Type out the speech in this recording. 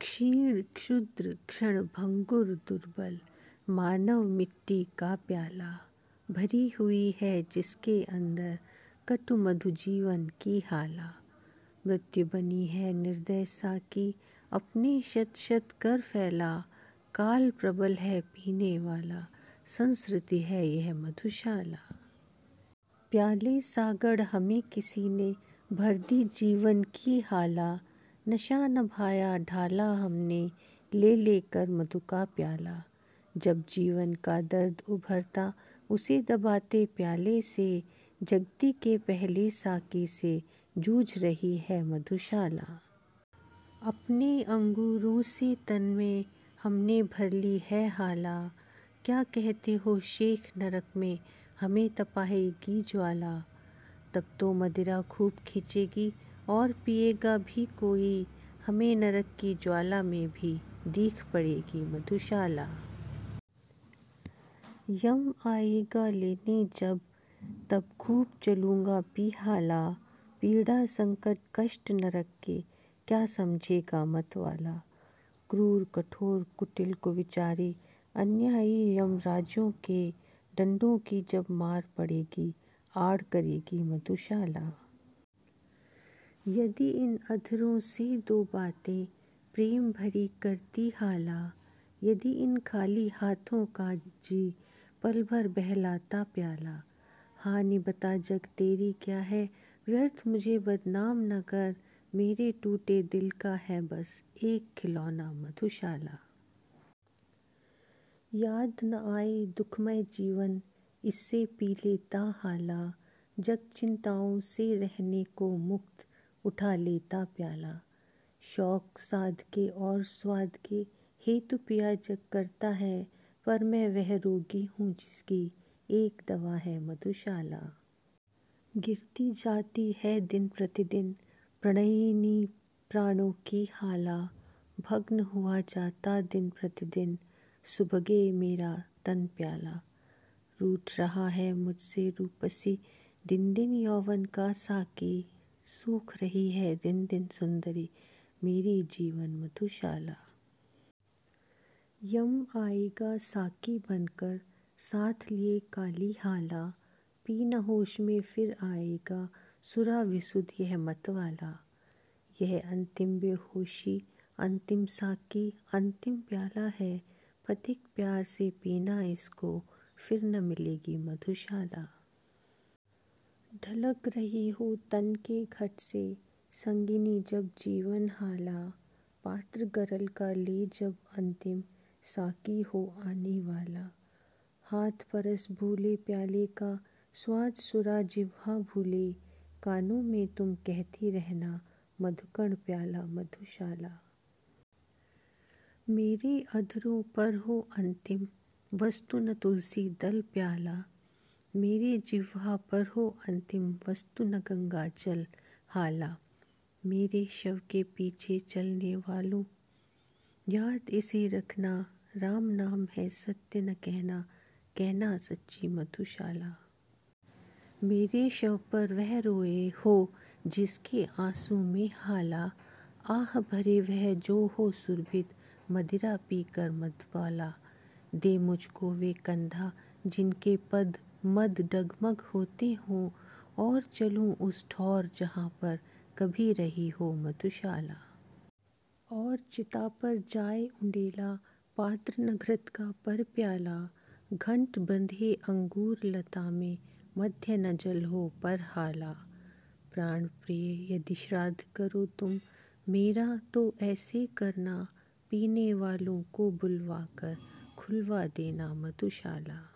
क्षीण क्षुद्र क्षण भंगुर दुर्बल, मानव मिट्टी का प्याला। भरी हुई है जिसके अंदर कटु मधु जीवन की हाला। मृत्यु बनी है निर्दय सा की, अपने शत शत कर फैला। काल प्रबल है पीने वाला, संस्कृति है यह मधुशाला। प्याले सागड़ हमें किसी ने, भर दी जीवन की हाला। नशा न भाया, ढाला हमने ले लेकर मधु का प्याला। जब जीवन का दर्द उभरता, उसे दबाते प्याले से, जगती के पहले साकी से जूझ रही है मधुशाला। अपने अंगूरों से तन में हमने भर ली है हाला। क्या कहते हो शेख नरक में हमें तपाएगी ज्वाला। तब तो मदिरा खूब खींचेगी और पिएगा भी कोई। हमें नरक की ज्वाला में भी दीख पड़ेगी, मधुशाला। यम आएगा लेने जब, तब खूब चलूँगा पिहाला। पीड़ा संकट कष्ट नरक के, क्या समझेगा मत वाला। क्रूर, कठोर, कुटिल को विचारी, अन्यायी यमराजों के डंडों की जब मार पड़ेगी, आड़ करेगी मधुशाला। यदि इन अधरों से दो बातें प्रेम भरी करती हाला, यदि इन खाली हाथों का जी पल भर बहलाता प्याला। हानि बता जग तेरी क्या है? व्यर्थ मुझे बदनाम न कर, मेरे टूटे दिल का है बस एक खिलौना मधुशाला। याद न आए दुखमय जीवन, इससे पी लेता हाला। जग चिंताओं से रहने को मुक्त उठा लेता प्याला। शौक साध के और स्वाद के हेतु पिया जग करता है, पर मैं वह रोगी हूँ जिसकी एक दवा है मधुशाला। गिरती जाती है दिन प्रतिदिन, प्रणयिनी प्राणों की हाला। भग्न हुआ जाता दिन प्रतिदिन सुबगे मेरा तन प्याला। रूठ रहा है मुझसे रूपसी, दिन दिन यौवन का साकी। सूख रही है दिन दिन सुंदरी, मेरी जीवन मधुशाला। यम आएगा साकी बनकर, साथ लिए काली हाला। पी न होश में फिर आएगा, सुरा विसुध यह मतवाला। यह अंतिम बेहोशी, अंतिम साकी, अंतिम प्याला है। पथिक प्यार से पीना इसको, फिर न मिलेगी मधुशाला। ढलक रही हो तन के घट से। संगिनी जब जीवन हाला, पात्र गरल का ले जब अंतिम साकी हो आने वाला। हाथ परस भूले प्याले का, स्वाद सुरा जिह्वा भूले। कानों में तुम कहती रहना, मधुकण प्याला मधुशाला। मेरे अधरों पर हो अंतिम, वस्तु न तुलसी दल प्याला। मेरे जिह्वा पर हो अंतिम वस्तु न गंगा जल। हाला, मेरे शव के पीछे चलने वालों, याद इसे रखना, राम नाम है सत्य न कहना कहना सच्ची मधुशाला। मेरे शव पर वह रोए हो जिसके आँसू में हाला, आह भरे वह जो हो सुरभित, मदिरा पीकर मधवाला दे मुझको वे कंधा जिनके पद मद डगमग होते हों और चलूँ उस ठौर जहाँ पर कभी रही हो मधुशाला। और चिता पर जाए उंडेला, पात्र नघृत का पर प्याला, घंट बंधे अंगूर लता में मध्य न जल हो पर हाला। प्राण प्रिय, यदि श्राद्ध करो तुम, मेरा तो ऐसे करना, पीने वालों को बुलवा कर खुलवा देना मधुशाला।